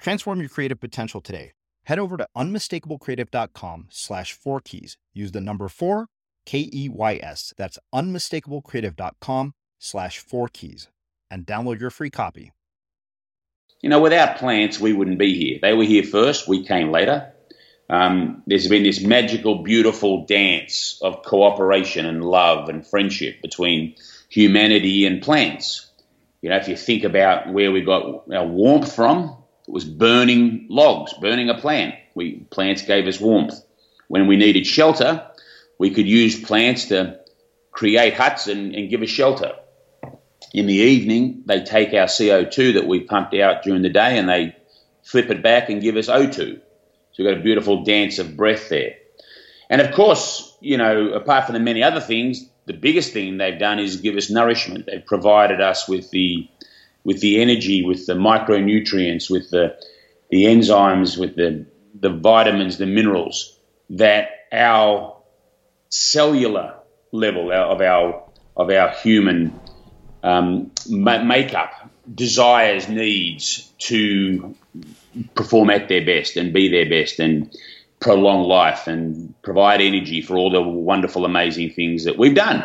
Transform your creative potential today. Head over to unmistakablecreative.com slash four keys. Use the number four, K E Y S. That's unmistakablecreative.com slash four keys and download your free copy. You know, without plants, we wouldn't be here. They were here first, we came later. Um, there's been this magical, beautiful dance of cooperation and love and friendship between humanity and plants. You know, if you think about where we got our warmth from, was burning logs, burning a plant. We plants gave us warmth. When we needed shelter, we could use plants to create huts and, and give us shelter. In the evening, they take our CO2 that we pumped out during the day and they flip it back and give us O2. So we've got a beautiful dance of breath there. And of course, you know, apart from the many other things, the biggest thing they've done is give us nourishment. They've provided us with the with the energy, with the micronutrients, with the the enzymes, with the the vitamins, the minerals that our cellular level of our of our human um, makeup desires, needs to perform at their best and be their best and prolong life and provide energy for all the wonderful, amazing things that we've done.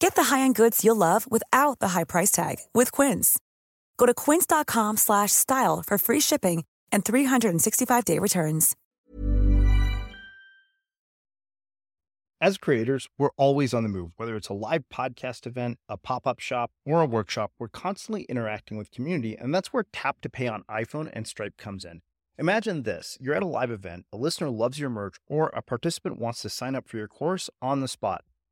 Get the high-end goods you'll love without the high price tag with Quince. Go to quince.com/style for free shipping and 365-day returns. As creators, we're always on the move. Whether it's a live podcast event, a pop-up shop, or a workshop, we're constantly interacting with community, and that's where Tap to Pay on iPhone and Stripe comes in. Imagine this you're at a live event, a listener loves your merch, or a participant wants to sign up for your course on the spot.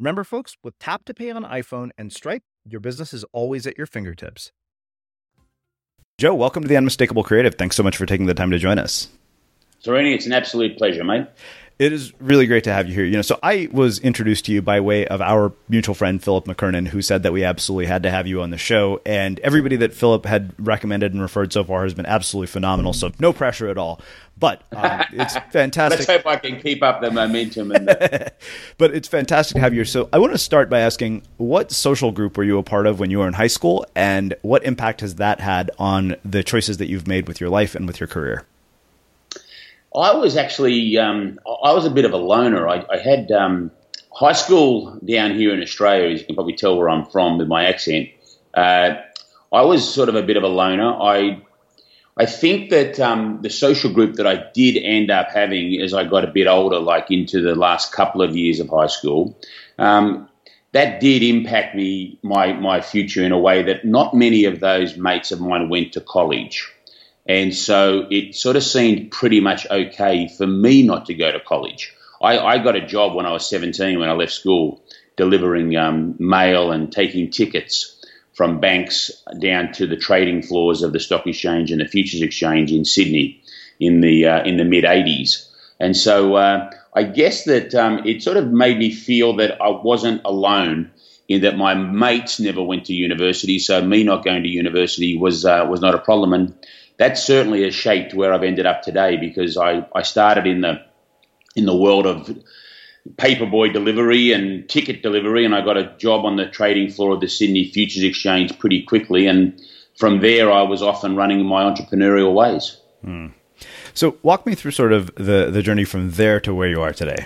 Remember, folks, with Tap to Pay on iPhone and Stripe, your business is always at your fingertips. Joe, welcome to the Unmistakable Creative. Thanks so much for taking the time to join us. Srini, it's an absolute pleasure, mate. It is really great to have you here. You know, so I was introduced to you by way of our mutual friend Philip McKernan, who said that we absolutely had to have you on the show. And everybody that Philip had recommended and referred so far has been absolutely phenomenal. So no pressure at all. But um, it's fantastic. Let's hope I can keep up the momentum. The- but it's fantastic to have you here. So I want to start by asking, what social group were you a part of when you were in high school, and what impact has that had on the choices that you've made with your life and with your career? I was actually um, I was a bit of a loner. I, I had um, high school down here in Australia, as you can probably tell where I'm from with my accent. Uh, I was sort of a bit of a loner. I I think that um, the social group that I did end up having as I got a bit older, like into the last couple of years of high school, um, that did impact me my my future in a way that not many of those mates of mine went to college. And so it sort of seemed pretty much okay for me not to go to college. I, I got a job when I was 17 when I left school, delivering um, mail and taking tickets from banks down to the trading floors of the stock exchange and the futures exchange in Sydney in the uh, in the mid 80s. And so uh, I guess that um, it sort of made me feel that I wasn't alone in that my mates never went to university, so me not going to university was uh, was not a problem. And that certainly has shaped where I've ended up today because I, I started in the in the world of paperboy delivery and ticket delivery, and I got a job on the trading floor of the Sydney Futures Exchange pretty quickly. And from there, I was off and running in my entrepreneurial ways. Hmm. So, walk me through sort of the the journey from there to where you are today.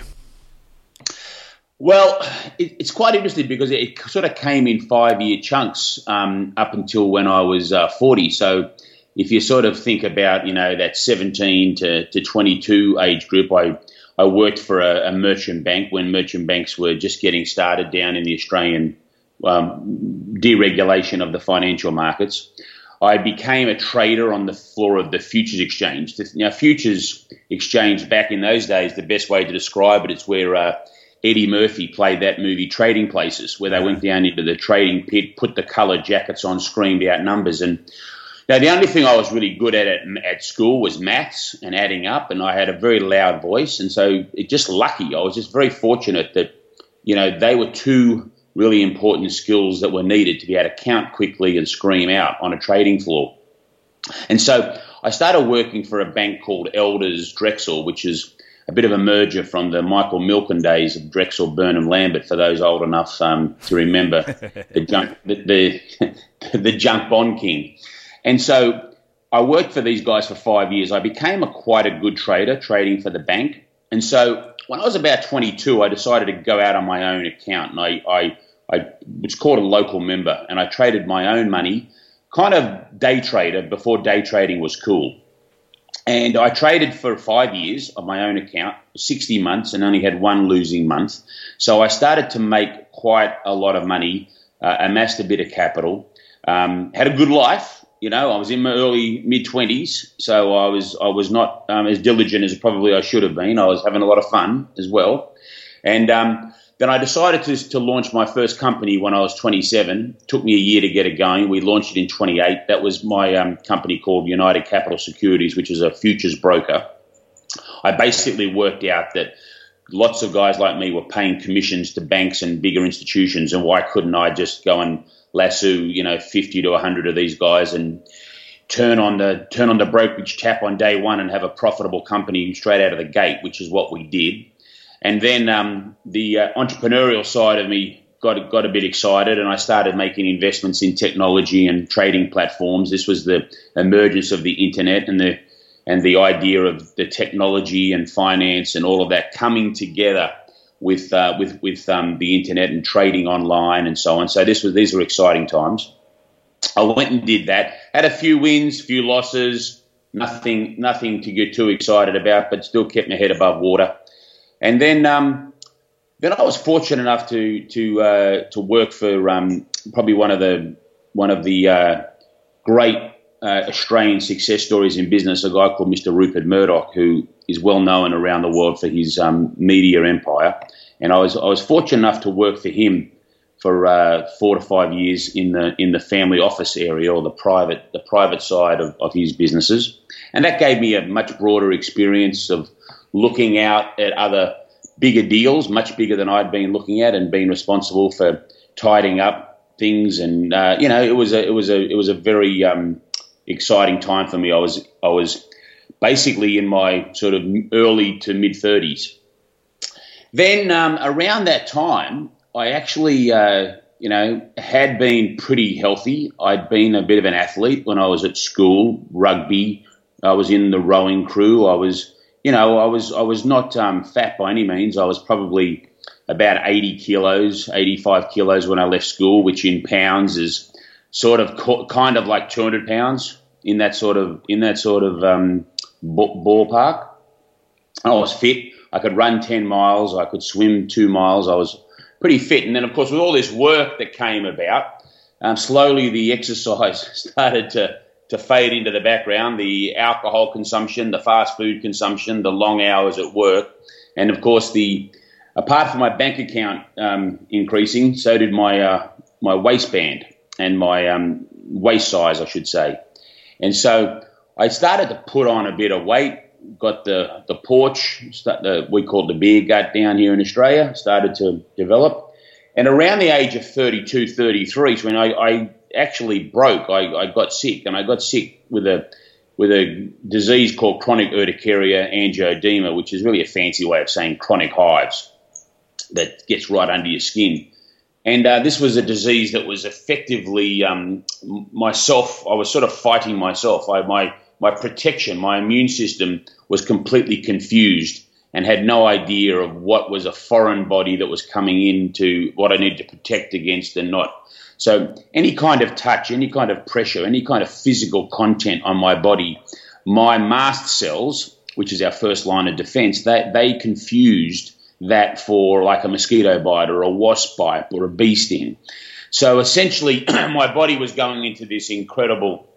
Well, it, it's quite interesting because it, it, sort of came in five year chunks um, up until when I was uh, 40. So if you sort of think about, you know, that 17 to, to 22 age group, I, I worked for a, a merchant bank when merchant banks were just getting started down in the Australian um, deregulation of the financial markets. I became a trader on the floor of the futures exchange. Now, futures exchange back in those days, the best way to describe it's where uh, Eddie Murphy played that movie Trading Places, where they went down into the trading pit, put the coloured jackets on, screamed out numbers, and now, the only thing I was really good at, at at school was maths and adding up, and I had a very loud voice, and so it just lucky. I was just very fortunate that you know they were two really important skills that were needed to be able to count quickly and scream out on a trading floor. And so I started working for a bank called Elders Drexel, which is a bit of a merger from the Michael Milken days of Drexel, Burnham, Lambert. For those old enough um, to remember the junk, the, the, the junk bond king. And so I worked for these guys for five years. I became a quite a good trader, trading for the bank. And so when I was about 22, I decided to go out on my own account, and I, I, I was called a local member, and I traded my own money, kind of day trader before day trading was cool. And I traded for five years on my own account, 60 months, and only had one losing month. So I started to make quite a lot of money, uh, amassed a bit of capital, um, had a good life, You know, I was in my early mid twenties, so I was I was not um, as diligent as probably I should have been. I was having a lot of fun as well, and um, then I decided to, to launch my first company when I was 27. It took me a year to get it going. We launched it in 28. That was my um, company called United Capital Securities, which is a futures broker. I basically worked out that lots of guys like me were paying commissions to banks and bigger institutions, and why couldn't I just go and lasso, you know, 50 to 100 of these guys and turn on the turn on the brokerage tap on day one and have a profitable company straight out of the gate, which is what we did. And then um, the uh, entrepreneurial side of me got got a bit excited, and I started making investments in technology and trading platforms. This was the emergence of the internet and the and the idea of the technology and finance and all of that coming together with uh, with with um, the internet and trading online and so on. So this was these were exciting times. I went and did that. Had a few wins, few losses. Nothing nothing to get too excited about, but still kept my head above water. And then um, then I was fortunate enough to to uh, to work for um, probably one of the one of the uh, great uh, Australian success stories in business. A guy called Mr. Rupert Murdoch, who is well known around the world for his um, media empire. And I was I was fortunate enough to work for him for uh, four to five years in the in the family office area or the private the private side of, of his businesses, and that gave me a much broader experience of looking out at other bigger deals, much bigger than I'd been looking at, and being responsible for tidying up things. And uh, you know, it was a it was a it was a very um, exciting time for me. I was I was basically in my sort of early to mid thirties. Then um, around that time, I actually. Uh, you know, had been pretty healthy. I'd been a bit of an athlete when I was at school, rugby. I was in the rowing crew. I was you know, I was I was not um, fat by any means. I was probably about 80 kilos, 85 kilos when I left school, which in pounds is sort of co- kind of like 200 pounds in that sort of in that sort of um, ballpark. I was fit. I could run 10 miles. I could swim two miles. I was pretty fit. And then, of course, with all this work that came about, um, slowly the exercise started to to fade into the background the alcohol consumption, the fast food consumption, the long hours at work, and of course the apart from my bank account um, increasing, so did my uh, my waistband and my um, waist size, I should say. And so I started to put on a bit of weight. Got the the porch, the, we call the beer gut down here in Australia, started to develop. And around the age of 32, 33, so when I, I actually broke. I, I got sick, and I got sick with a with a disease called chronic urticaria angioedema, which is really a fancy way of saying chronic hives that gets right under your skin. And uh, this was a disease that was effectively um, myself. I was sort of fighting myself. I, my my protection, my immune system was completely confused and had no idea of what was a foreign body that was coming into what I needed to protect against and not. So any kind of touch, any kind of pressure, any kind of physical content on my body, my mast cells, which is our first line of defense, they, they confused that for like a mosquito bite or a wasp bite or a bee sting. So essentially, my body was going into this incredible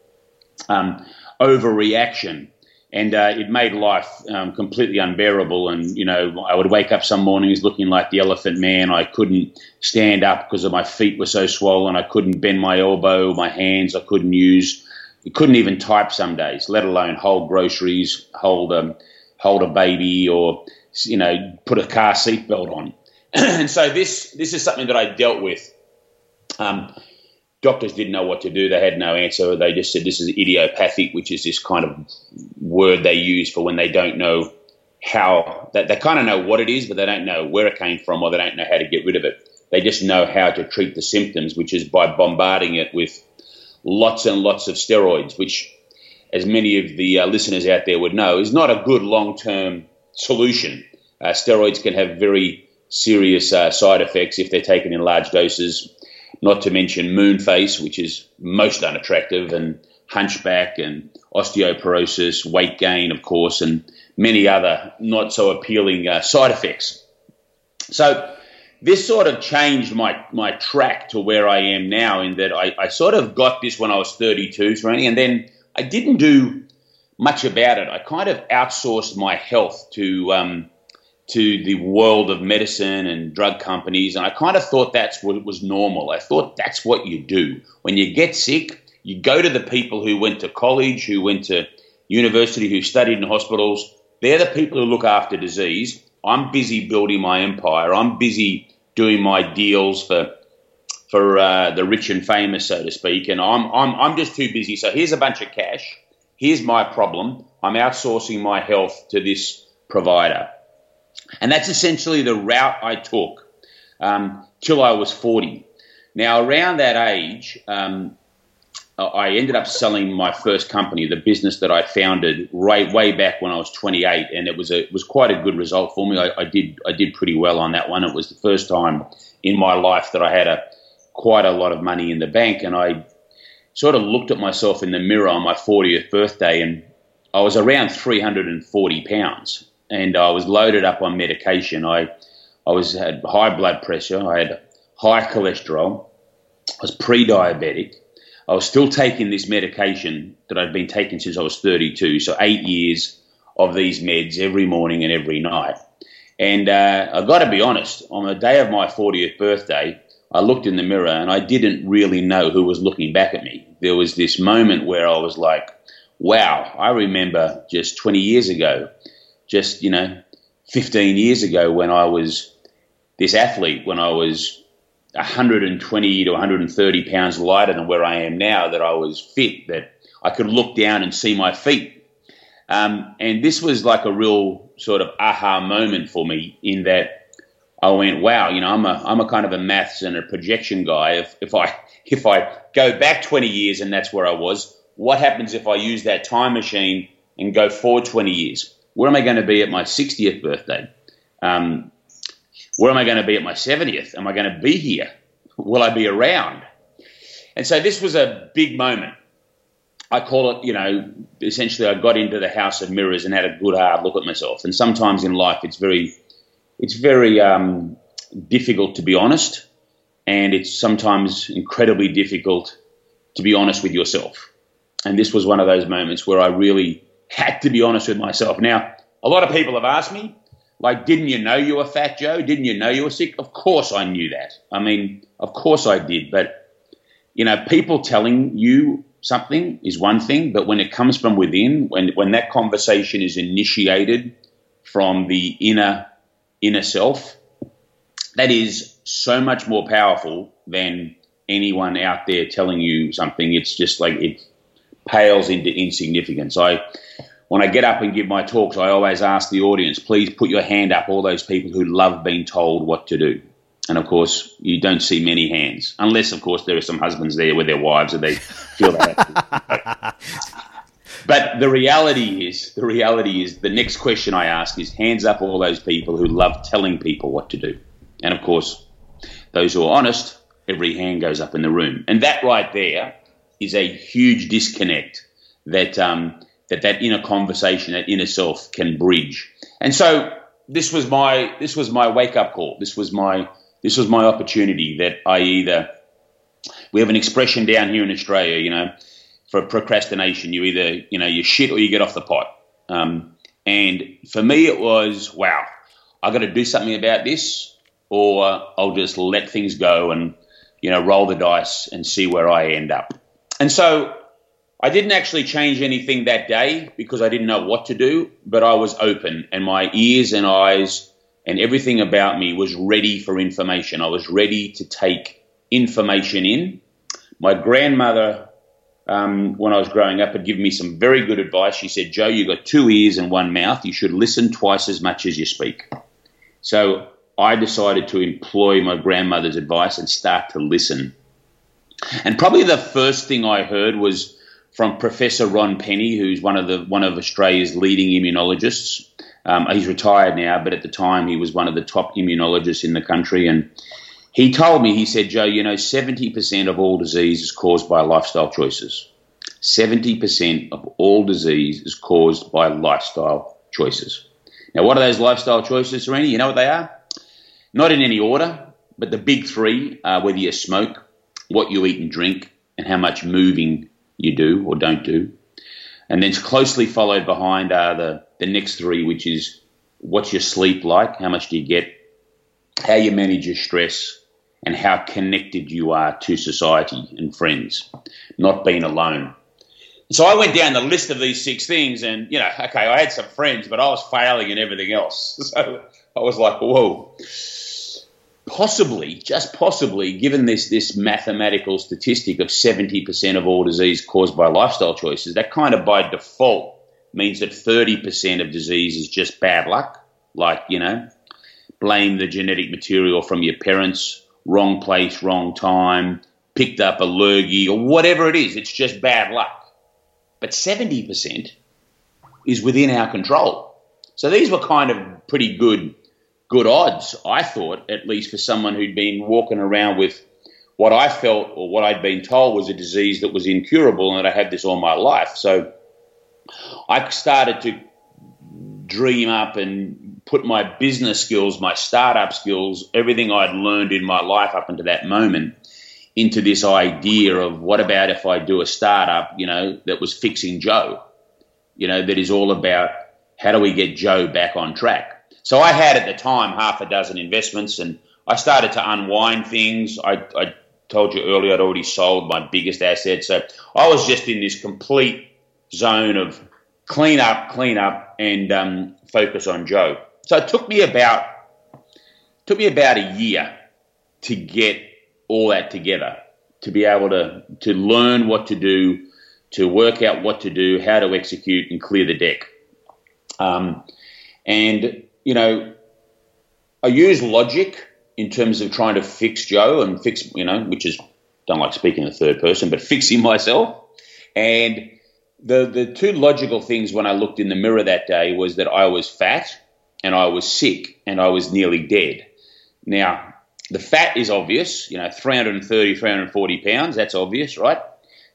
um, overreaction and uh, it made life um, completely unbearable. And you know, I would wake up some mornings looking like the Elephant Man. I couldn't stand up because my feet were so swollen. I couldn't bend my elbow, my hands. I couldn't use. I couldn't even type some days, let alone hold groceries, hold a hold a baby, or you know, put a car seatbelt on. and so this this is something that I dealt with. Um, doctors didn't know what to do. They had no answer. They just said this is idiopathic, which is this kind of word they use for when they don't know how. They, they kind of know what it is, but they don't know where it came from or they don't know how to get rid of it. They just know how to treat the symptoms, which is by bombarding it with lots and lots of steroids, which, as many of the uh, listeners out there would know, is not a good long term solution. Uh, steroids can have very serious uh, side effects if they're taken in large doses not to mention moon face, which is most unattractive, and hunchback and osteoporosis, weight gain, of course, and many other not so appealing uh, side effects. So this sort of changed my, my track to where I am now in that I, I sort of got this when I was 32, Srini, and then I didn't do much about it. I kind of outsourced my health to um, to the world of medicine and drug companies, and I kind of thought that's what was normal. I thought that's what you do when you get sick. You go to the people who went to college, who went to university, who studied in hospitals. They're the people who look after disease. I'm busy building my empire. I'm busy doing my deals for for uh, the rich and famous, so to speak. And I'm I'm I'm just too busy. So here's a bunch of cash. Here's my problem. I'm outsourcing my health to this provider, and that's essentially the route I took um, till I was 40. Now, around that age, um, I ended up selling my first company, the business that I founded right way back when I was 28, and it was a it was quite a good result for me. I, I, did I did pretty well on that one. It was the first time in my life that I had a quite a lot of money in the bank, and I sort of looked at myself in the mirror on my 40th birthday, and I was around 340 pounds, and I was loaded up on medication. I I was had high blood pressure, I had high cholesterol, I was pre-diabetic I was still taking this medication that I'd been taking since I was 32, so eight years of these meds every morning and every night. And uh, I've got to be honest, on the day of my 40th birthday, I looked in the mirror and I didn't really know who was looking back at me. There was this moment where I was like, wow, I remember just 20 years ago, just, you know, 15 years ago when I was this athlete, when I was 120 to 130 pounds lighter than where I am now, that I was fit, that I could look down and see my feet. Um, and this was like a real sort of aha moment for me in that I went, wow, you know, I'm a, I'm a kind of a maths and a projection guy. If, if I, if I go back 20 years and that's where I was, what happens if I use that time machine and go forward 20 years? Where am I going to be at my 60th birthday? Um, where am I going to be at my 70th? Am I going to be here? Will I be around? And so this was a big moment. I call it, you know, essentially I got into the house of mirrors and had a good hard look at myself. And sometimes in life it's very, it's very um, difficult to be honest, and it's sometimes incredibly difficult to be honest with yourself. And this was one of those moments where I really had to be honest with myself. Now, a lot of people have asked me, like, didn't you know you were fat, Joe? Didn't you know you were sick? Of course I knew that. I mean, of course I did. But, you know, people telling you something is one thing, but when it comes from within, when, when that conversation is initiated from the inner, inner self, that is so much more powerful than anyone out there telling you something. It's just like it pales into insignificance. I, when I get up and give my talks, I always ask the audience, please put your hand up, all those people who love being told what to do. And of course, you don't see many hands, unless, of course, there are some husbands there with their wives and they feel that. but the reality is, the reality is, the next question I ask is hands up all those people who love telling people what to do. And of course, those who are honest, every hand goes up in the room. And that right there is a huge disconnect that um, that that inner conversation, that inner self can bridge. And so this was my this was my wake up call. This was my this was my opportunity that I either we have an expression down here in Australia, you know, for procrastination. You either you know you shit or you get off the pot. Um, and for me, it was wow. I got to do something about this, or I'll just let things go and you know roll the dice and see where I end up. And so I didn't actually change anything that day because I didn't know what to do, but I was open and my ears and eyes and everything about me was ready for information. I was ready to take information in. My grandmother, um, when I was growing up, had given me some very good advice. She said, Joe, you've got two ears and one mouth. You should listen twice as much as you speak. So I decided to employ my grandmother's advice and start to listen. And probably the first thing I heard was, from Professor Ron Penny, who's one of the one of Australia's leading immunologists. Um, he's retired now, but at the time he was one of the top immunologists in the country, and he told me, he said, Joe, you know, seventy percent of all disease is caused by lifestyle choices. Seventy percent of all disease is caused by lifestyle choices. Now, what are those lifestyle choices, Srini? You know what they are? Not in any order, but the big three are whether you smoke, what you eat and drink, and how much moving you do or don't do. And then closely followed behind are the, the next three, which is what's your sleep like, how much do you get, how you manage your stress, and how connected you are to society and friends, not being alone. So I went down the list of these six things, and you know, okay, I had some friends, but I was failing in everything else. So I was like, whoa. Possibly, just possibly, given this this mathematical statistic of seventy percent of all disease caused by lifestyle choices, that kind of by default means that thirty percent of disease is just bad luck. Like you know, blame the genetic material from your parents, wrong place, wrong time, picked up a lurgy, or whatever it is. It's just bad luck but 70% is within our control. So these were kind of pretty good good odds, I thought, at least for someone who'd been walking around with what I felt or what I'd been told was a disease that was incurable and that I had this all my life. So I started to dream up and put my business skills, my startup skills, everything I'd learned in my life up until that moment into this idea of what about if I do a startup, you know, that was fixing Joe, you know, that is all about how do we get Joe back on track. So I had at the time half a dozen investments and I started to unwind things. I, I told you earlier I'd already sold my biggest asset. So I was just in this complete zone of clean up, clean up, and um, focus on Joe. So it took me about took me about a year to get all that together to be able to to learn what to do, to work out what to do, how to execute, and clear the deck. Um, and you know, I use logic in terms of trying to fix Joe and fix, you know, which is don't like speaking in the third person, but fixing myself. And the the two logical things when I looked in the mirror that day was that I was fat and I was sick and I was nearly dead. Now, the fat is obvious, you know, 330, 340 pounds, that's obvious, right?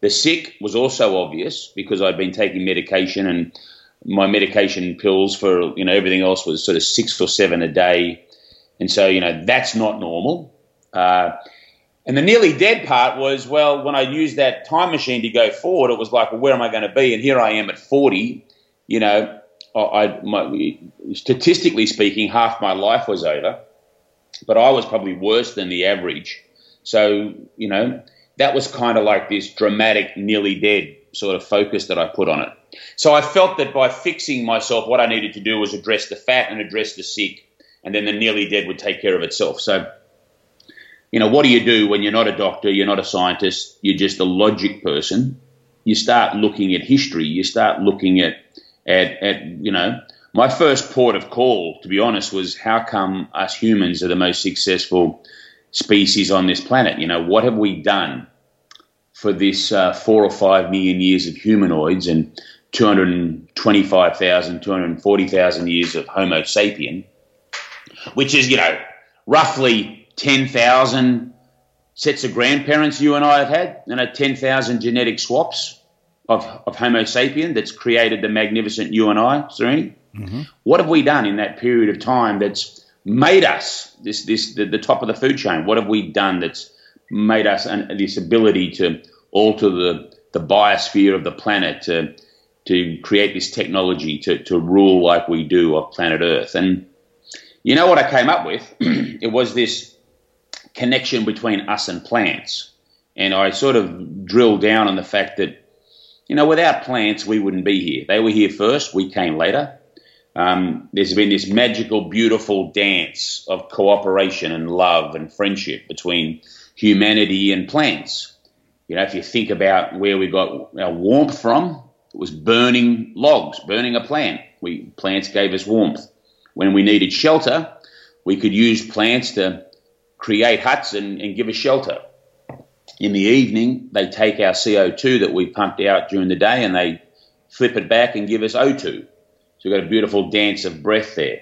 The sick was also obvious because I'd been taking medication and my medication pills for, you know, everything else was sort of six or seven a day. And so, you know, that's not normal. Uh, and the nearly dead part was, well, when I used that time machine to go forward, it was like, well, where am I going to be? And here I am at 40, you know, I, my, statistically speaking, half my life was over but I was probably worse than the average. So, you know, that was kind of like this dramatic, nearly dead sort of focus that I put on it. So I felt that by fixing myself, what I needed to do was address the fat and address the sick, and then the nearly dead would take care of itself. So, you know, what do you do when you're not a doctor, you're not a scientist, you're just a logic person? You start looking at history, you start looking at, at, at you know, my first port of call, to be honest, was how come us humans are the most successful species on this planet? You know, what have we done for this uh, four or five million years of humanoids and 225,000, 240,000 years of Homo sapien, which is, you know, roughly 10,000 sets of grandparents you and I have had, you know, 10,000 genetic swaps of, of Homo sapien that's created the magnificent you and I, Srini. Mm-hmm. What have we done in that period of time that's made us this this the, the top of the food chain? What have we done that's made us an, this ability to alter the the biosphere of the planet to to create this technology to, to rule like we do of planet Earth? And you know what I came up with? it was this connection between us and plants. And I sort of drilled down on the fact that, you know, without plants, we wouldn't be here. They were here first, we came later um, there's been this magical, beautiful dance of cooperation and love and friendship between humanity and plants. You know, if you think about where we got our warmth from, it was burning logs, burning a plant. We plants gave us warmth. When we needed shelter, we could use plants to create huts and, and give us shelter. In the evening, they take our CO2 that we pumped out during the day and they flip it back and give us O2. So we've got a beautiful dance of breath there.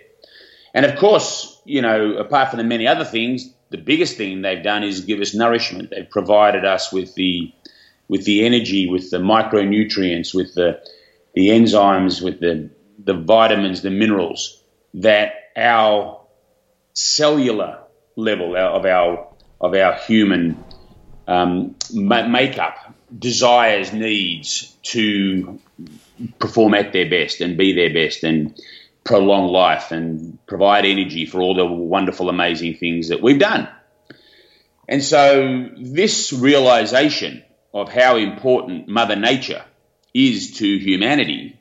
And of course, you know, apart from the many other things, the biggest thing they've done is give us nourishment. They've provided us with the with the energy, with the micronutrients, with the the enzymes, with the the vitamins, the minerals that our cellular level of our of our human um, makeup desires needs to perform at their best and be their best and prolong life and provide energy for all the wonderful, amazing things that we've done. And so, this realization of how important Mother Nature is to humanity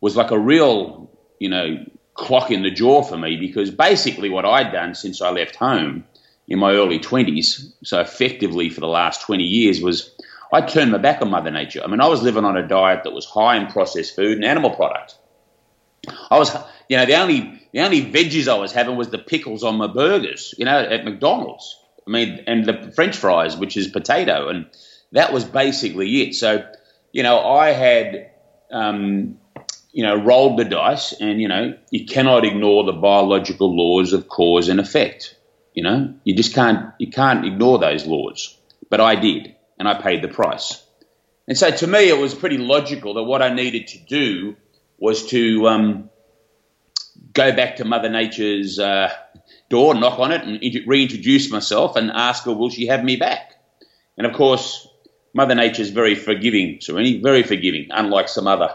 was like a real, you know, clock in the jaw for me because basically what I'd done since I left home in my early 20s, so effectively for the last 20 years, was I turned my back on Mother Nature. I mean, I was living on a diet that was high in processed food and animal products. I was, you know, the only the only veggies I was having was the pickles on my burgers, you know, at McDonald's. I mean, and the French fries, which is potato, and that was basically it. So, you know, I had, um, you know, rolled the dice, and you know, you cannot ignore the biological laws of cause and effect. You know, you just can't you can't ignore those laws. But I did, and I paid the price. And so, to me, it was pretty logical that what I needed to do was to um, go back to Mother Nature's uh, door, knock on it, and reintroduce myself and ask her, will she have me back? And of course, Mother Nature is very forgiving, Srini, very forgiving, unlike some other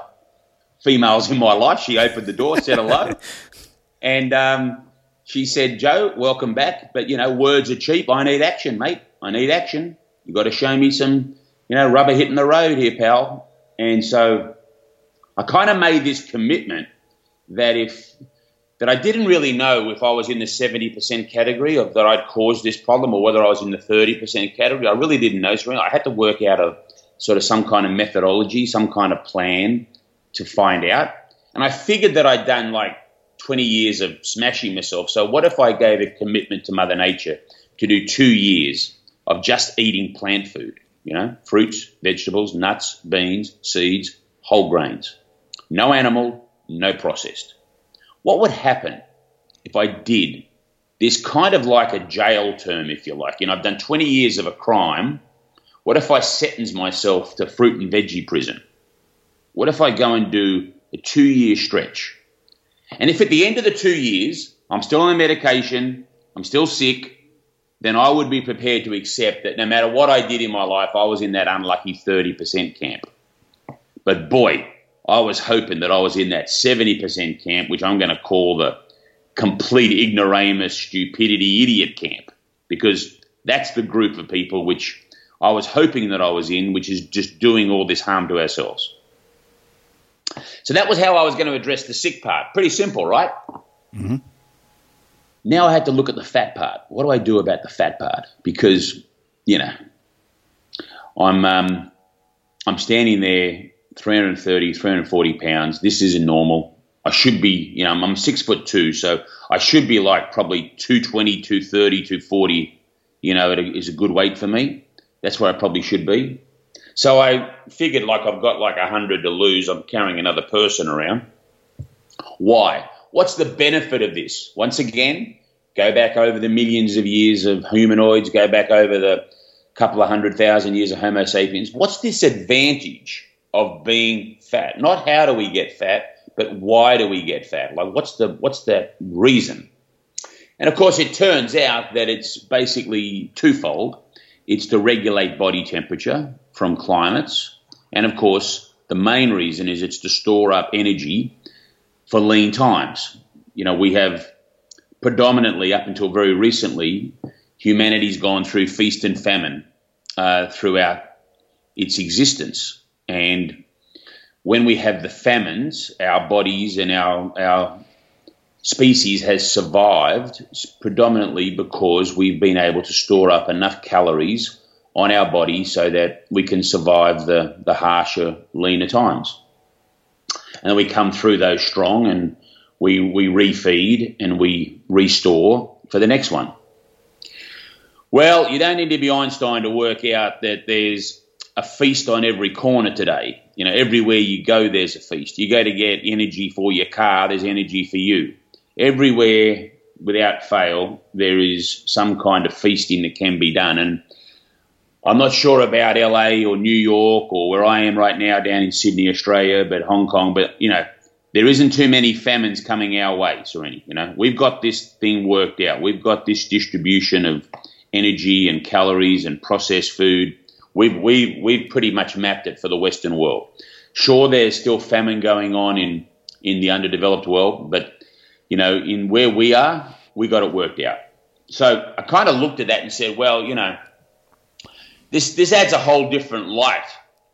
females in my life. She opened the door, said hello, and um, she said, Joe, welcome back. But, you know, words are cheap. I need action, mate. I need action. You've got to show me some, you know, rubber hitting the road here, pal. And so I kind of made this commitment that if that I didn't really know if I was in the 70% category of that I'd caused this problem or whether I was in the 30% category. I really didn't know. So I had to work out a sort of some kind of methodology, some kind of plan to find out. And I figured that I'd done like 20 years of smashing myself. So what if I gave a commitment to Mother Nature to do two years of just eating plant food? You know, fruits, vegetables, nuts, beans, seeds, whole grains. No animal, no processed. What would happen if I did this kind of like a jail term, if you like? You know, I've done 20 years of a crime. What if I sentence myself to fruit and veggie prison? What if I go and do a two year stretch? And if at the end of the two years I'm still on the medication, I'm still sick, then I would be prepared to accept that no matter what I did in my life, I was in that unlucky 30% camp. But boy, I was hoping that I was in that 70% camp, which I'm going to call the complete ignoramus, stupidity, idiot camp, because that's the group of people which I was hoping that I was in, which is just doing all this harm to ourselves. So that was how I was going to address the sick part. Pretty simple, right? Mm-hmm. Now I had to look at the fat part. What do I do about the fat part? Because, you know, I'm um, I'm standing there 330, 340 pounds. This isn't normal. I should be, you know, I'm six foot two, so I should be like probably 220, 230, 240, you know, it is a good weight for me. That's where I probably should be. So I figured like I've got like 100 to lose. I'm carrying another person around. Why? What's the benefit of this? Once again, go back over the millions of years of humanoids, go back over the couple of hundred thousand years of Homo sapiens. What's this advantage of being fat. Not how do we get fat, but why do we get fat? Like what's the what's the reason? And of course, it turns out that it's basically twofold. It's to regulate body temperature from climates, and of course, the main reason is it's to store up energy for lean times. You know, we have predominantly up until very recently, humanity's gone through feast and famine uh, throughout its existence. And when we have the famines, our bodies and our, our species has survived predominantly because we've been able to store up enough calories on our body so that we can survive the, the harsher, leaner times. And we come through those strong and we, we refeed and we restore for the next one. Well, you don't need to be Einstein to work out that there's a feast on every corner today. You know, everywhere you go, there's a feast. You go to get energy for your car, there's energy for you. Everywhere, without fail, there is some kind of feasting that can be done. And I'm not sure about LA or New York or where I am right now down in Sydney, Australia, but Hong Kong. But, you know, there isn't too many famines coming our way, Srini. You know, we've got this thing worked out. We've got this distribution of energy and calories and processed food. We've we we've pretty much mapped it for the Western world. Sure, there's still famine going on in in the underdeveloped world, but you know, in where we are, we got it worked out. So I kind of looked at that and said, well, you know, this this adds a whole different light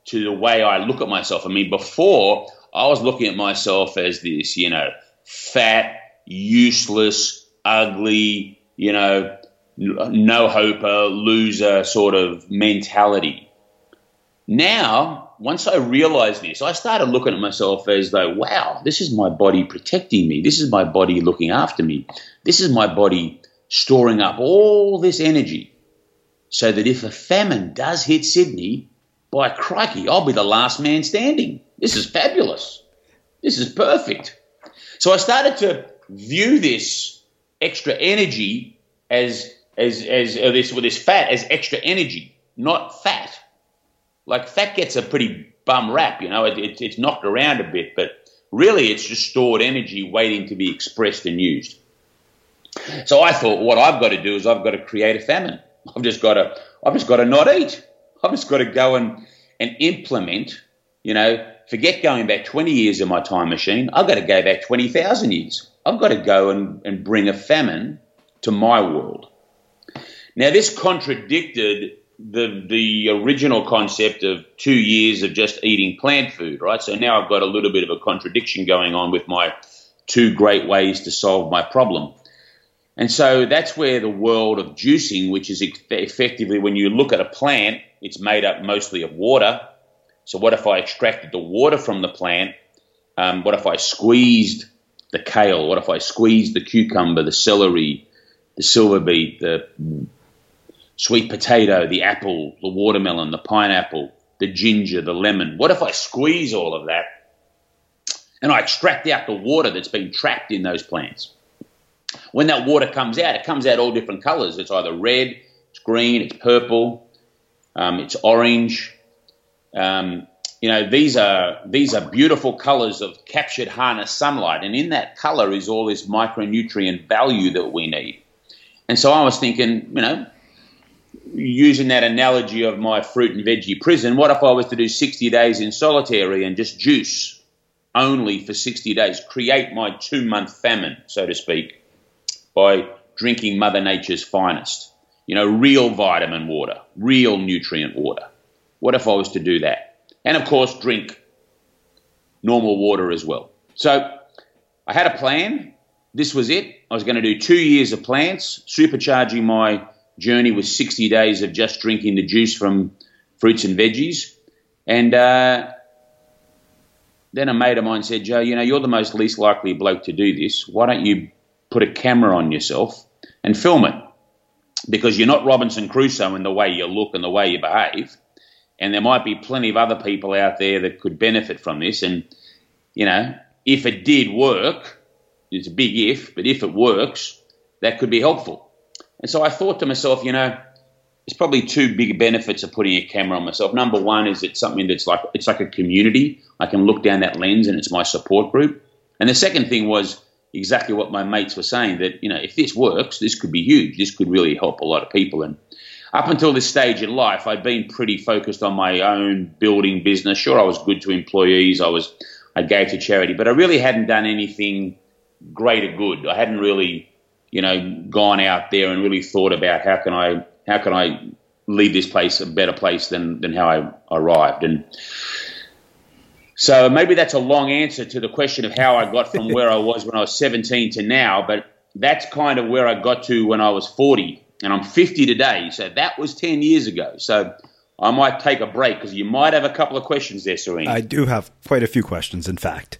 to the way I look at myself. I mean, before I was looking at myself as this, you know, fat, useless, ugly, you know, no hoper, loser sort of mentality. Now, once I realized this, I started looking at myself as though, wow, this is my body protecting me. This is my body looking after me. This is my body storing up all this energy so that if a famine does hit Sydney, by crikey, I'll be the last man standing. This is fabulous. This is perfect. So I started to view this extra energy as as as uh, this with this fat as extra energy, not fat. Like fat gets a pretty bum rap, you know. It, it, it's knocked around a bit, but really it's just stored energy waiting to be expressed and used. So I thought, what I've got to do is I've got to create a famine. I've just got to, I've just got to not eat. I've just got to go and, and implement, you know, forget going back 20 years in my time machine. I've got to go back 20,000 years. I've got to go and, and bring a famine to my world. Now, this contradicted the, the original concept of two years of just eating plant food, right? So now I've got a little bit of a contradiction going on with my two great ways to solve my problem. And so that's where the world of juicing, which is effectively when you look at a plant, it's made up mostly of water. So what if I extracted the water from the plant? Um, what if I squeezed the kale? What if I squeezed the cucumber, the celery, the silver beet, the sweet potato, the apple, the watermelon, the pineapple, the ginger, the lemon? What if I squeeze all of that and I extract out the water that's been trapped in those plants? when that water comes out, it comes out all different colors. It's either red, it's green, it's purple, um, it's orange. Um, you know, these are these are beautiful colors of captured harnessed sunlight, and in that color is all this micronutrient value that we need. And so I was thinking, you know, using that analogy of my fruit and veggie prison, what if I was to do 60 days in solitary and just juice only for 60 days, create my two month famine, so to speak, by drinking Mother Nature's finest. You know, real vitamin water, real nutrient water. What if I was to do that? And of course, drink normal water as well. So I had a plan. This was it. I was going to do two years of plants, supercharging my journey was 60 days of just drinking the juice from fruits and veggies. And uh, then a mate of mine said, Joe, you know, you're the most least likely bloke to do this. Why don't you put a camera on yourself and film it because you're not Robinson Crusoe in the way you look and the way you behave. And there might be plenty of other people out there that could benefit from this. And, you know, if it did work, it's a big if, but if it works, that could be helpful. And so I thought to myself, you know, there's probably two big benefits of putting a camera on myself. Number one is it's something that's like it's like a community. I can look down that lens and it's my support group. And the second thing was exactly what my mates were saying that, you know, if this works, this could be huge. This could really help a lot of people. And up until this stage in life, I'd been pretty focused on my own building business. Sure, I was good to employees. I was, I gave to charity, but I really hadn't done anything greater good. I hadn't really, you know, gone out there and really thought about how can I, how can I leave this place a better place than, than how I arrived. And, so maybe that's a long answer to the question of how I got from where I was when I was 17 to now, but that's kind of where I got to when I was 40, and I'm 50 today. So that was 10 years ago. So I might take a break because you might have a couple of questions there, Srini. I do have quite a few questions, in fact.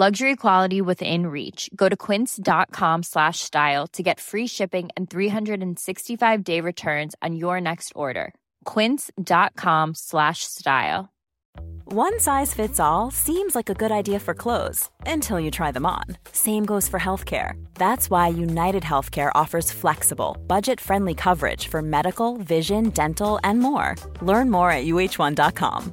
Luxury quality within reach. Go to quince.com slash style to get free shipping and 365 day returns on your next order. Quince.com slash style. One size fits all seems like a good idea for clothes until you try them on. Same goes for healthcare. That's why United Healthcare offers flexible, budget friendly coverage for medical, vision, dental, and more. Learn more at uh1.com.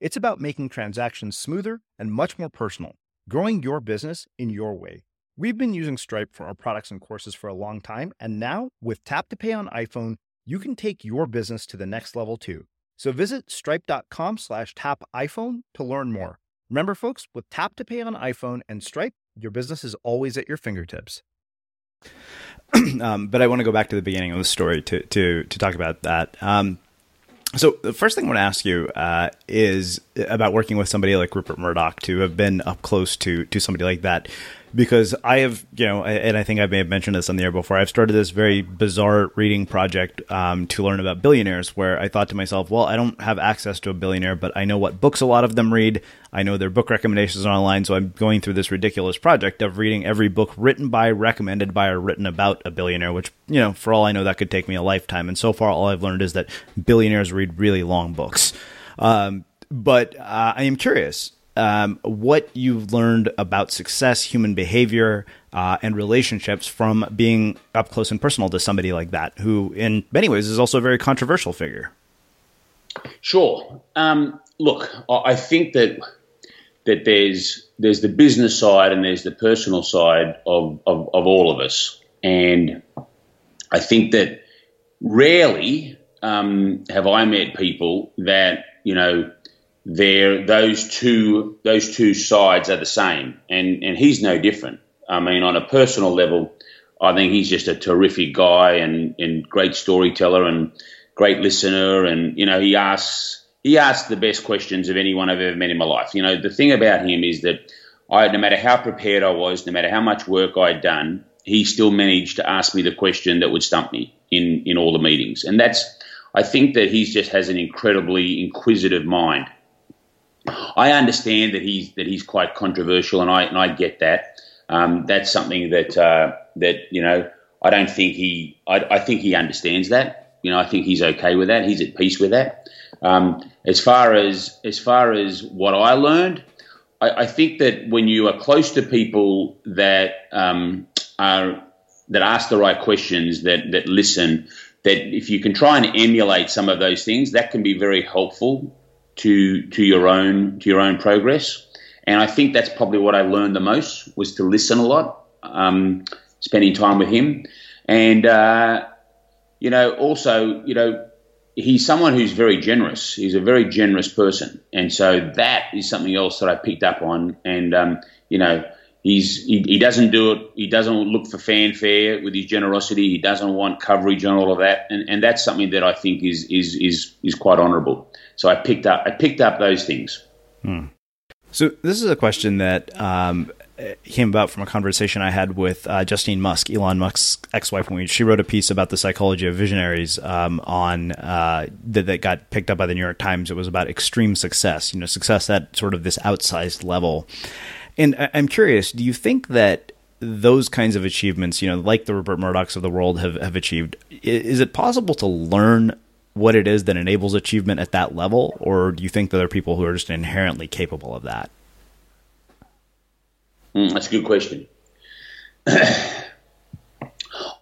It's about making transactions smoother and much more personal, growing your business in your way. We've been using Stripe for our products and courses for a long time, and now with Tap to Pay on iPhone, you can take your business to the next level too. So visit stripe.com slash tap iPhone to learn more. Remember, folks, with Tap to Pay on iPhone and Stripe, your business is always at your fingertips. um, but I want to go back to the beginning of the story to to to talk about that. Um, so the first thing I want to ask you uh, is about working with somebody like Rupert Murdoch to have been up close to to somebody like that, because I have you know, and I think I may have mentioned this on the air before. I've started this very bizarre reading project um, to learn about billionaires, where I thought to myself, well, I don't have access to a billionaire, but I know what books a lot of them read. I know their book recommendations online, so I'm going through this ridiculous project of reading every book written by, recommended by, or written about a billionaire. Which you know, for all I know, that could take me a lifetime. And so far, all I've learned is that billionaires read really long books. Um, but uh, I am curious um, what you've learned about success, human behavior, uh, and relationships from being up close and personal to somebody like that, who in many ways is also a very controversial figure. Sure. Um, look, I think that that there's there's the business side and there's the personal side of, of, of all of us, and I think that rarely um, have I met people that you know they're those two those two sides are the same, and and he's no different. I mean, on a personal level, I think he's just a terrific guy and, and great storyteller and great listener. And, you know, he asks, he asks the best questions of anyone I've ever met in my life. You know, the thing about him is that I, no matter how prepared I was, no matter how much work I'd done, he still managed to ask me the question that would stump me in, in all the meetings. And that's, I think that he just has an incredibly inquisitive mind. I understand that he's that he's quite controversial, and I and I get that. Um, that's something that uh, that you know I don't think he I, I, think he understands that. You know, I think he's okay with that. He's at peace with that. Um, as far as as far as what I learned, I, I think that when you are close to people that um, are that ask the right questions, that that listen, that if you can try and emulate some of those things, that can be very helpful to to your own to your own progress. And I think that's probably what I learned the most was to listen a lot, um, spending time with him, and uh, you know also you know he's someone who's very generous. He's a very generous person, and so that is something else that I picked up on. And um, you know he's he, he, doesn't do it. He doesn't look for fanfare with his generosity. He doesn't want coverage and all of that, and, and that's something that I think is is is is quite honourable. So I picked up I picked up those things. Hmm. So this is a question that um, came about from a conversation I had with uh, Justine Musk, Elon Musk's ex-wife. When she wrote a piece about the psychology of visionaries um, on uh, that, that got picked up by the New York Times. It was about extreme success, you know, success at sort of this outsized level. And I'm curious, do you think that those kinds of achievements, you know, like the Rupert Murdochs of the world have, have achieved, is it possible to learn what it is that enables achievement at that level, or do you think that there are people who are just inherently capable of that? Mm, that's a good question.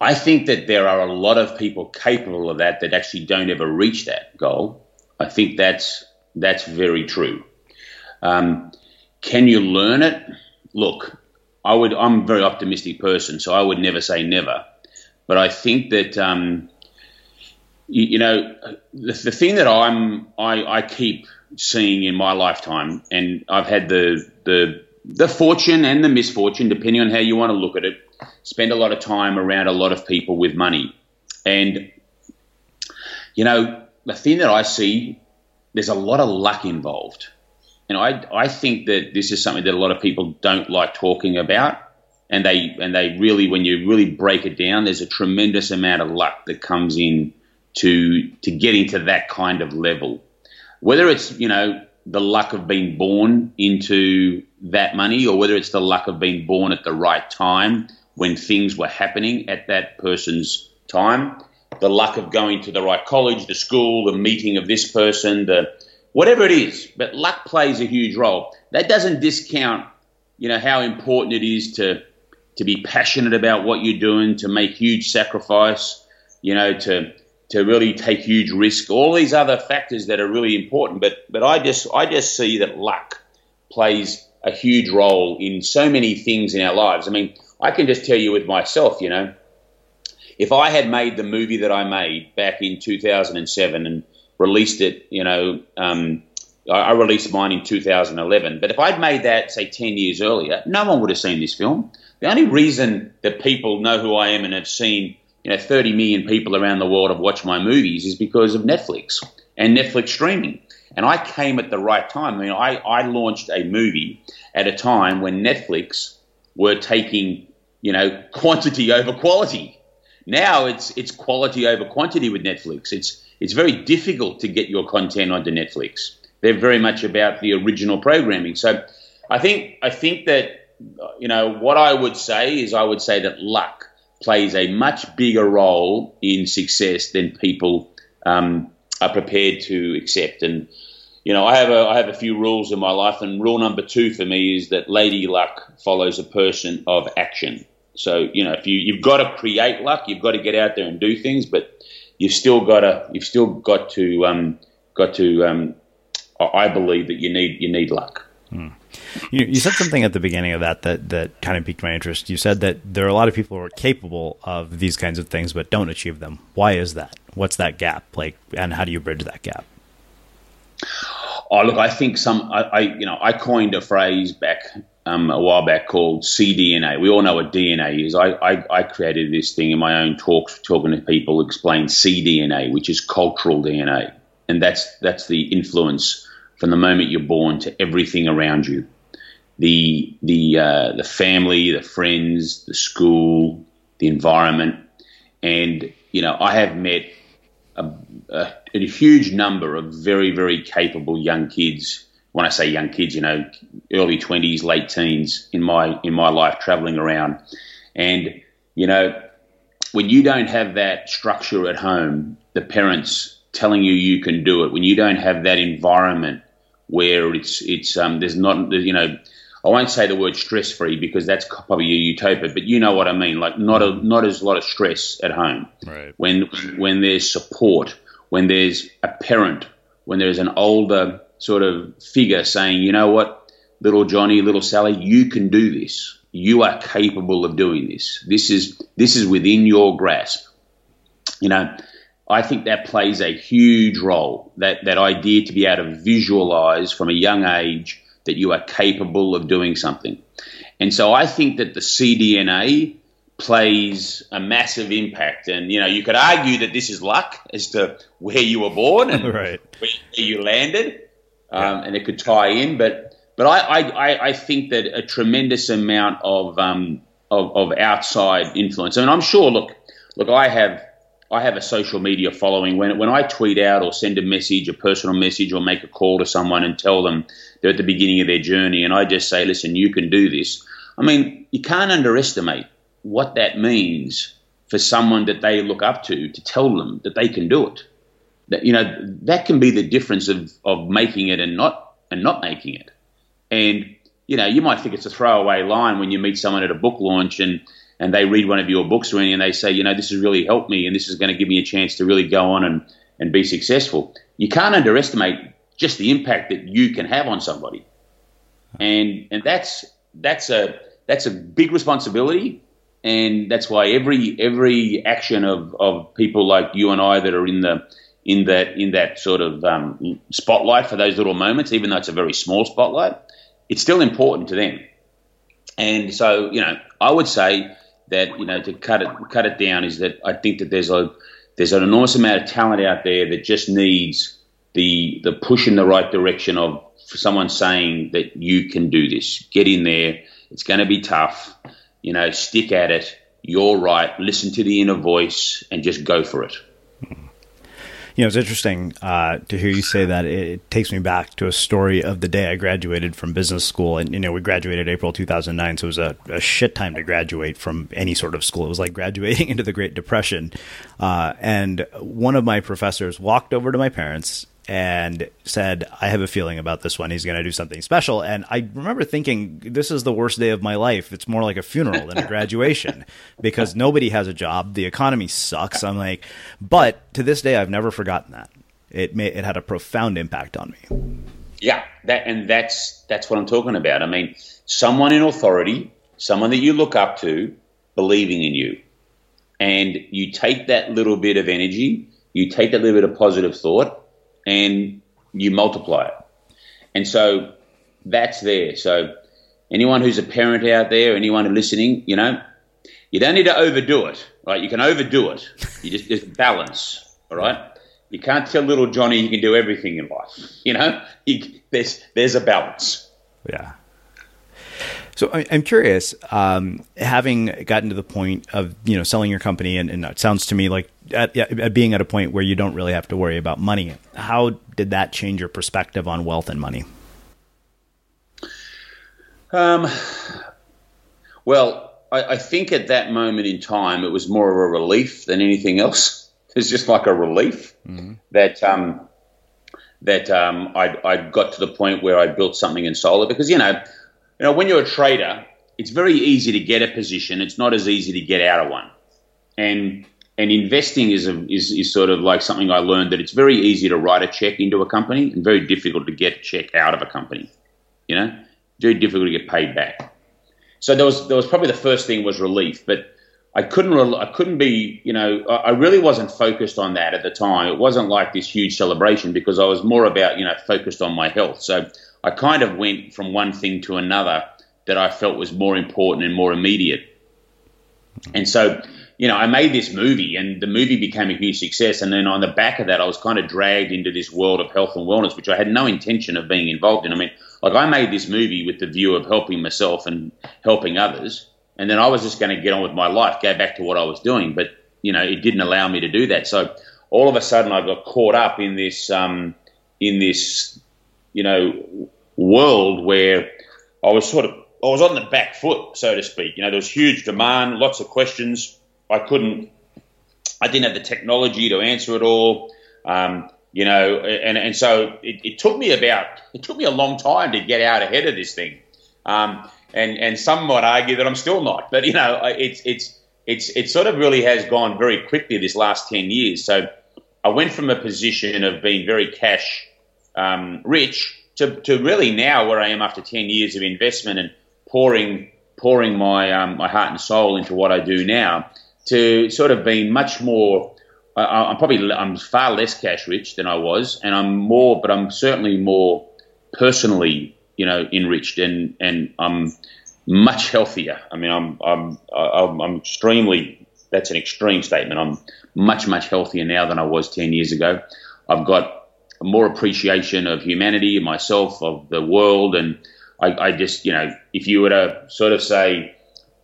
I think that there are a lot of people capable of that that actually don't ever reach that goal. I think that's that's very true. Um, can you learn it? Look, I would. I'm a very optimistic person, so I would never say never. But I think that um, you, you, know the, the thing that I'm I, I keep seeing in my lifetime, and I've had the the the fortune and the misfortune, depending on how you want to look at it, spend a lot of time around a lot of people with money, and you know the thing that I see, there's a lot of luck involved know, I, I think that this is something that a lot of people don't like talking about. And they, and they really, when you really break it down, there's a tremendous amount of luck that comes in to, to getting to that kind of level. Whether it's, you know, the luck of being born into that money or whether it's the luck of being born at the right time when things were happening at that person's time, the luck of going to the right college, the school, the meeting of this person, the, whatever it is, but luck plays a huge role. That doesn't discount, you know, how important it is to to be passionate about what you're doing, to make huge sacrifice, you know, to to really take huge risk. All these other factors that are really important, but but I just I just see that luck plays a huge role in so many things in our lives. I mean, I can just tell you with myself, you know, if I had made the movie that I made back in 2007 and released it, you know, um, I, released mine in 2011. But if I'd made that, say, 10 years earlier, no one would have seen this film. The only reason that people know who I am and have seen, you know, 30 million people around the world have watched my movies is because of Netflix and Netflix streaming. And I came at the right time. I mean, I, I launched a movie at a time when Netflix were taking, you know, quantity over quality. Now it's it's quality over quantity with Netflix. It's it's very difficult to get your content onto Netflix. They're very much about the original programming. So I think I think that you know what I would say is I would say that luck plays a much bigger role in success than people um, are prepared to accept. And you know I have a I have a few rules in my life, and rule number two for me is that lady luck follows a person of action. So you know if you you've got to create luck, you've got to get out there and do things, but you've still got to you've still got to um, got to um, I believe that you need you need luck. Hmm. You, you, said something at the beginning of that that that kind of piqued my interest. You said that there are a lot of people who are capable of these kinds of things but don't achieve them. Why is that? What's that gap like, and how do you bridge that gap? Oh, look, I think some I, I you know I coined a phrase back um, a while back called cDNA. We all know what DNA is. I, I, I, created this thing in my own talks, talking to people, explain cDNA, which is cultural DNA, and that's that's the influence from the moment you're born to everything around you, the the uh, the family, the friends, the school, the environment, and you know I have met a, a, a huge number of very very capable young kids. When I say young kids, you know, early twenties, late teens in my in my life, traveling around, and you know, when you don't have that structure at home, the parents telling you you can do it, when you don't have that environment where it's it's um, there's not you know. I won't say the word stress free because that's probably a utopia, but you know what I mean. Like not a not as a lot of stress at home. Right. When when there's support, when there's a parent, when there's an older sort of figure saying, you know what, little Johnny, little Sally, you can do this. You are capable of doing this. This is this is within your grasp. You know, I think that plays a huge role. That that idea to be able to visualize from a young age that you are capable of doing something. And so I think that the cDNA plays a massive impact. And you know, you could argue that this is luck as to where you were born and right. where you landed um, and it could tie in. But but I, I, I think that a tremendous amount of, um, of of outside influence. I mean, I'm sure. Look, look, I have I have a social media following. When when I tweet out or send a message, a personal message, or make a call to someone and tell them they're at the beginning of their journey, and I just say, listen, you can do this. I mean, you can't underestimate what that means for someone that they look up to to tell them that they can do it that you know that can be the difference of of making it and not and not making it. And you know, you might think it's a throwaway line when you meet someone at a book launch and and they read one of your books or anything and they say, you know, this has really helped me and this is going to give me a chance to really go on and and be successful. You can't underestimate just the impact that you can have on somebody. And and that's that's a that's a big responsibility and that's why every every action of, of people like you and I that are in the in that in that sort of um, spotlight for those little moments, even though it's a very small spotlight, it's still important to them. And so, you know, I would say that you know to cut it cut it down is that I think that there's a there's an enormous amount of talent out there that just needs the the push in the right direction of someone saying that you can do this. Get in there. It's going to be tough. You know, stick at it. You're right. Listen to the inner voice and just go for it. You know, it's interesting uh, to hear you say that. It, takes me back to a story of the day I graduated from business school, and you know, we graduated April 2009, so it was a, a shit time to graduate from any sort of school. It was like graduating into the Great Depression. Uh, and one of my professors walked over to my parents and said, I have a feeling about this one. He's going to do something special. And I remember thinking, this is the worst day of my life. It's more like a funeral than a graduation because nobody has a job. The economy sucks. I'm like, but to this day, I've never forgotten that. It may, it had a profound impact on me. Yeah, that and that's that's what I'm talking about. I mean, someone in authority, someone that you look up to, believing in you, and you take that little bit of energy, you take that little bit of positive thought, and you multiply it. And so that's there. So anyone who's a parent out there, anyone listening, you know, you don't need to overdo it, right? You can overdo it. You just there's balance, all right? You can't tell little Johnny he can do everything in life. You know, he, there's there's a balance. Yeah. So I'm curious, um, having gotten to the point of you know selling your company, and, and it sounds to me like at, at, being at a point where you don't really have to worry about money. How did that change your perspective on wealth and money? Um, well, I, I think at that moment in time, it was more of a relief than anything else. It's just like a relief mm-hmm. that um, that um, I, I got to the point where I built something and sold it because you know you know, when you're a trader, it's very easy to get a position. It's not as easy to get out of one. And and investing is, a, is is sort of like something I learned that it's very easy to write a check into a company and very difficult to get a check out of a company. You know, very difficult to get paid back. So there was there was probably the first thing was relief, but I couldn't I couldn't be you know I really wasn't focused on that at the time. It wasn't like this huge celebration because I was more about you know focused on my health. So I kind of went from one thing to another that I felt was more important and more immediate. And so, you know, I made this movie and the movie became a huge success. And then on the back of that, I was kind of dragged into this world of health and wellness, which I had no intention of being involved in. I mean, like I made this movie with the view of helping myself and helping others. And then I was just going to get on with my life, go back to what I was doing. But, you know, it didn't allow me to do that. So all of a sudden I got caught up in this, um, in this, you know, world where I was sort of I was on the back foot, so to speak. You know, there was huge demand, lots of questions. I couldn't, I didn't have the technology to answer it all. Um, you know, and, and so it, it, took me about, it took me a long time to get out ahead of this thing. Um, and, and some might argue that I'm still not, but you know, it's, it's, it's, it sort of really has gone very quickly this last 10 years. So I went from a position of being very cash um, rich to, to really now where I am after 10 years of investment and pouring pouring my um, my heart and soul into what I do now to sort of be much more. I, am probably I'm far less cash rich than I was, and I'm more, but I'm certainly more personally, you know, enriched, and and I'm much healthier. I mean, I'm I'm I'm, I'm extremely. That's an extreme statement. I'm much much healthier now than I was ten years ago. I've got more appreciation of humanity, myself, of the world, and I, I, just, you know, if you were to sort of say,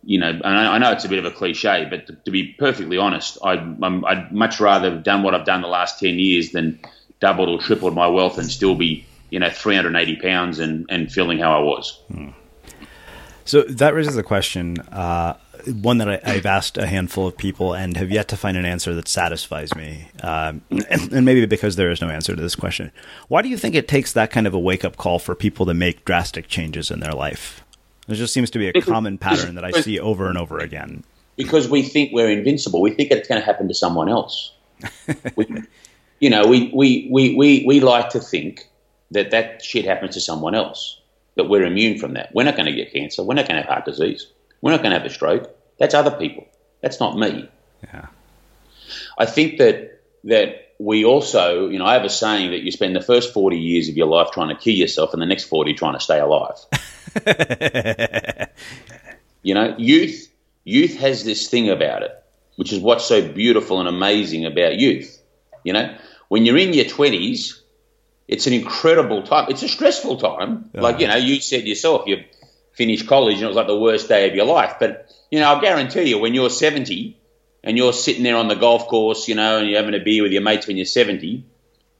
you know, and I, I know it's a bit of a cliche, but to, to be perfectly honest, I'd, I'd, much rather have done what I've done the last 10 years than doubled or tripled my wealth and still be, you know, 380 pounds and, and feeling how I was. Hmm. So that raises the question. Uh, one that I, have asked a handful of people and have yet to find an answer that satisfies me. Um, and, and, maybe because there is no answer to this question. Why do you think it takes that kind of a wake up call for people to make drastic changes in their life? There just seems to be a common pattern that I see over and over again. Because we think we're invincible. We think it's going to happen to someone else. we, you know, we, we, we, we, we like to think that that shit happens to someone else, that we're immune from that. We're not going to get cancer. We're not going to have heart disease. We're not going to have a stroke. That's other people. That's not me. Yeah. I think that that we also, you know, I have a saying that you spend the first 40 years of your life trying to kill yourself and the next 40 trying to stay alive. you know, youth youth has this thing about it, which is what's so beautiful and amazing about youth. You know, when you're in your 20s, it's an incredible time. It's a stressful time. Uh-huh. Like, you know, you said yourself, you finished college and it was like the worst day of your life. But, you know, I'll guarantee you when you're 70 and you're sitting there on the golf course, you know, and you're having a beer with your mates when you're 70,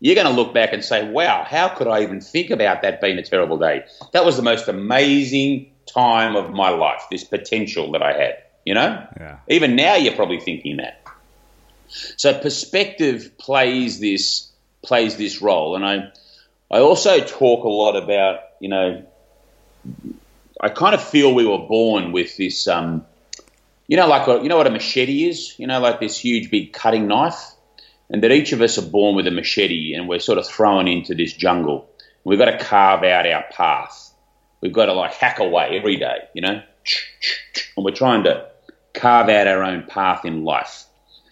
you're going to look back and say, wow, how could I even think about that being a terrible day? That was the most amazing time of my life, this potential that I had, you know? Yeah. Even now you're probably thinking that. So perspective plays this plays this role. And I I also talk a lot about, you know, I kind of feel we were born with this, um, you know, like a, you know what a machete is, you know, like this huge big cutting knife, and that each of us are born with a machete, and we're sort of thrown into this jungle. We've got to carve out our path. We've got to like hack away every day, you know, and we're trying to carve out our own path in life.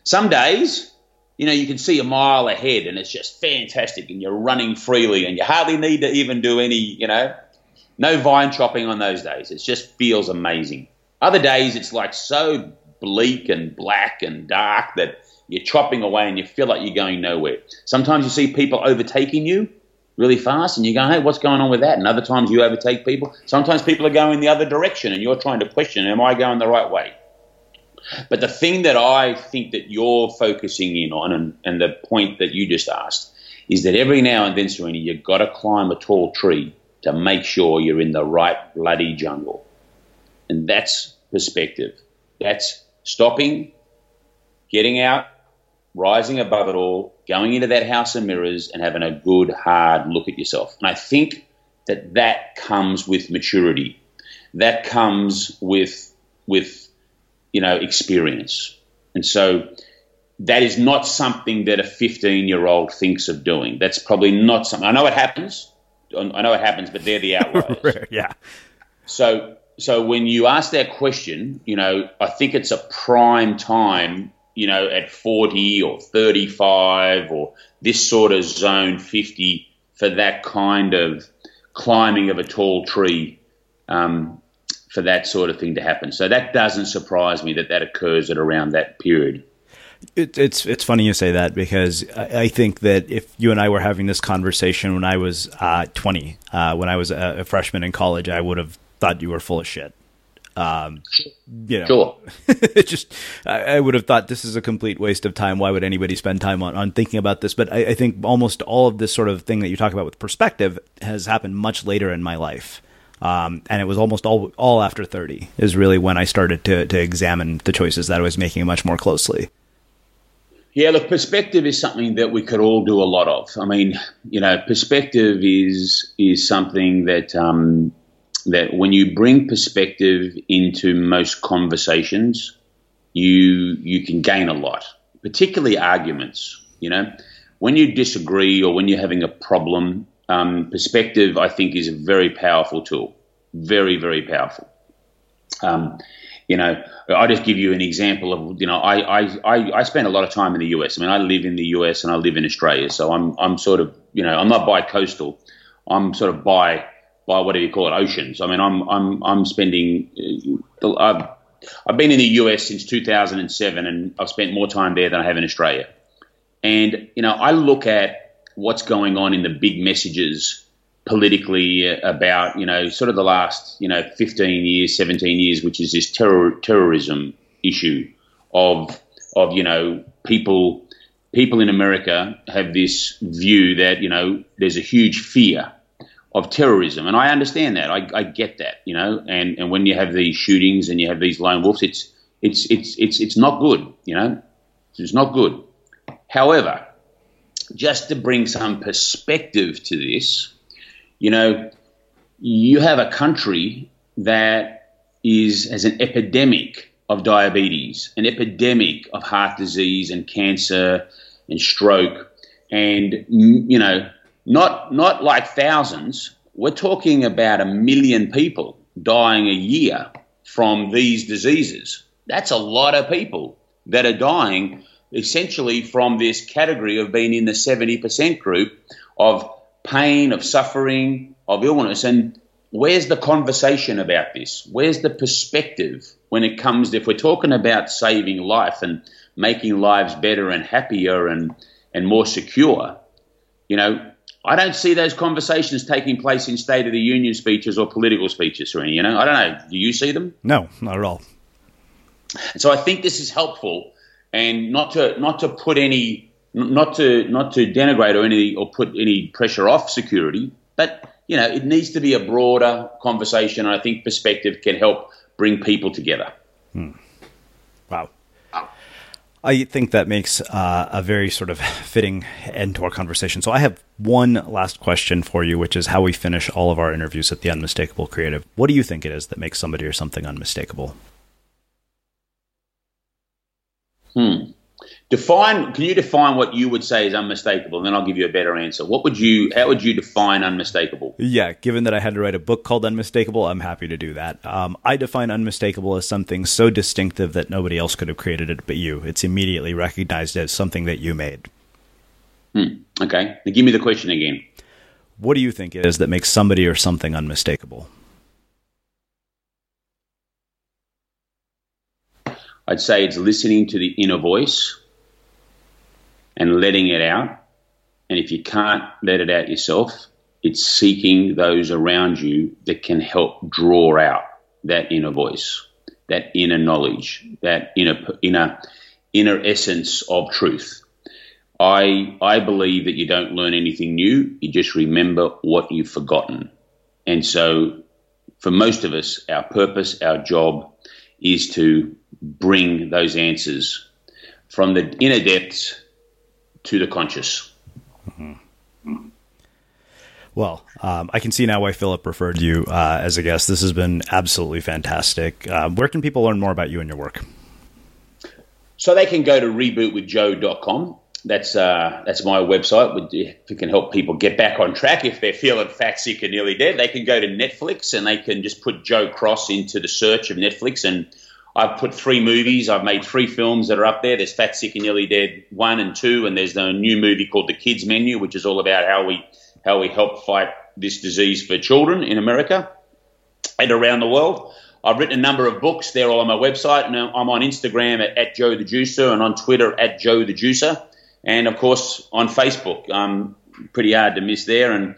Some days, you know, you can see a mile ahead, and it's just fantastic, and you're running freely, and you hardly need to even do any, you know, no vine chopping on those days. It just feels amazing. Other days, it's like so bleak and black and dark that you're chopping away and you feel like you're going nowhere. Sometimes you see people overtaking you really fast and you go, hey, what's going on with that? And other times you overtake people. Sometimes people are going the other direction and you're trying to question, am I going the right way? But the thing that I think that you're focusing in on and, and the point that you just asked is that every now and then, Srini, you've got to climb a tall tree to make sure you're in the right bloody jungle. And that's perspective. That's stopping, getting out, rising above it all, going into that house of mirrors and having a good, hard look at yourself. And I think that that comes with maturity. That comes with, with, you know, experience. And so that is not something that a 15 year old thinks of doing. That's probably not something. I know it happens. I know it happens, but they're the outliers. yeah. So so when you ask that question, you know, I think it's a prime time, you know, at 40 or 35 or this sort of zone 50 for that kind of climbing of a tall tree. Um, for that sort of thing to happen. So that doesn't surprise me that that occurs at around that period. It, it's it's funny you say that because I, I, think that if you and I were having this conversation when I was uh, 20, uh, when I was a, a, freshman in college, I would have thought you were full of shit. Um, you know, sure. it just I, I, would have thought this is a complete waste of time. Why would anybody spend time on, on thinking about this? But I, I think almost all of this sort of thing that you talk about with perspective has happened much later in my life. Um, and it was almost all all after 30 is really when I started to to examine the choices that I was making much more closely. Yeah, look, perspective is something that we could all do a lot of. I mean, you know, perspective is is something that um, that when you bring perspective into most conversations, you you can gain a lot, particularly arguments. You know, when you disagree or when you're having a problem, um, perspective I think is a very powerful tool, very very powerful. Um, you know, I'll just give you an example of, you know, I, I, I, spend a lot of time in the US. I mean, I live in the US and I live in Australia. So I'm, I'm sort of, you know, I'm not by coastal. I'm sort of by by whatever you call it, oceans. I mean, I'm I'm I'm spending. Uh, I've, I've been in the US since 2007, and I've spent more time there than I have in Australia. And you know, I look at what's going on in the big messages politically about you know sort of the last you know 15 years, 17 years, which is this terror terrorism issue of of you know people people in America have this view that you know there's a huge fear of terrorism. And I understand that. I, I, get that, you know. And, and when you have these shootings and you have these lone wolves, it's it's it's it's it's not good, you know. It's not good. However, just to bring some perspective to this, you know, you have a country that is has an epidemic of diabetes, an epidemic of heart disease and cancer and stroke, and you know not not like thousands. We're talking about a million people dying a year from these diseases. That's a lot of people that are dying essentially from this category of being in the 70% group of pain, of suffering, of illness. And where's the conversation about this? Where's the perspective when it comes, if we're talking about saving life and making lives better and happier and, and more secure? You know, I don't see those conversations taking place in State of the Union speeches or political speeches or any. You know, I don't know. Do you see them? No, not at all. so I think this is helpful, and not to not to put any not to not to denigrate or any or put any pressure off security, but you know, it needs to be a broader conversation. And I think perspective can help bring people together. Hmm. Wow. I think that makes uh, a very sort of fitting end to our conversation. So I have one last question for you, which is how we finish all of our interviews at the Unmistakable Creative. What do you think it is that makes somebody or something unmistakable? Hmm. Define. Can you define what you would say is unmistakable, and then I'll give you a better answer. What would you? How would you define unmistakable? Yeah, given that I had to write a book called Unmistakable, I'm happy to do that. Um, I define unmistakable as something so distinctive that nobody else could have created it but you. It's immediately recognized as something that you made. Hmm. Okay. Now give me the question again. What do you think it is that makes somebody or something unmistakable? I'd say it's listening to the inner voice and letting it out. And if you can't let it out yourself, it's seeking those around you that can help draw out that inner voice, that inner knowledge, that inner inner inner essence of truth. I I believe that you don't learn anything new, you just remember what you've forgotten. And so for most of us, our purpose, our job is to bring those answers from the inner depths to the conscious. Mm-hmm. Well, um, I can see now why Philip referred to you uh, as a guest. This has been absolutely fantastic. Uh, where can people learn more about you and your work? So they can go to rebootwithjoe.com. That's uh, that's my website. If it can help people get back on track if they're feeling fat, sick, and nearly dead, they can go to Netflix and they can just put Joe Cross into the search of Netflix and I've put three movies. I've made three films that are up there. There's Fat, Sick, and Nearly Dead one and two, and there's the new movie called The Kids Menu, which is all about how we how we help fight this disease for children in America and around the world. I've written a number of books. They're all on my website, and I'm on Instagram at, at Joe the Juicer and on Twitter at Joe the Juicer, and of course on Facebook. Um, pretty hard to miss there, and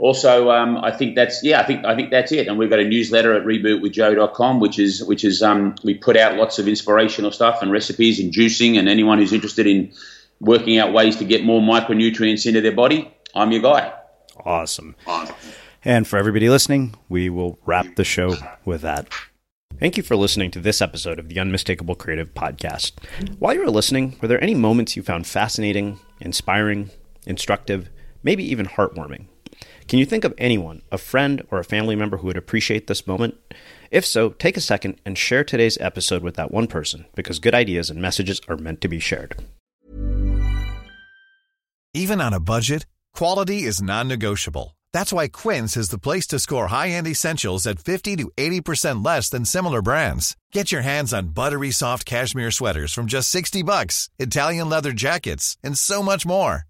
also um, I think that's yeah, I think I think that's it. And we've got a newsletter at rebootwithjoe.com, which is which is um, we put out lots of inspirational stuff and recipes and juicing, and anyone who's interested in working out ways to get more micronutrients into their body, I'm your guy. Awesome. Awesome. And for everybody listening, we will wrap the show with that. Thank you for listening to this episode of the Unmistakable Creative Podcast. While you were listening, were there any moments you found fascinating, inspiring, instructive, maybe even heartwarming? Can you think of anyone, a friend or a family member who would appreciate this moment? If so, take a second and share today's episode with that one person because good ideas and messages are meant to be shared. Even on a budget, quality is non negotiable. That's why Quince is the place to score high end essentials at 50 to 80% less than similar brands. Get your hands on buttery soft cashmere sweaters from just 60 bucks, Italian leather jackets, and so much more.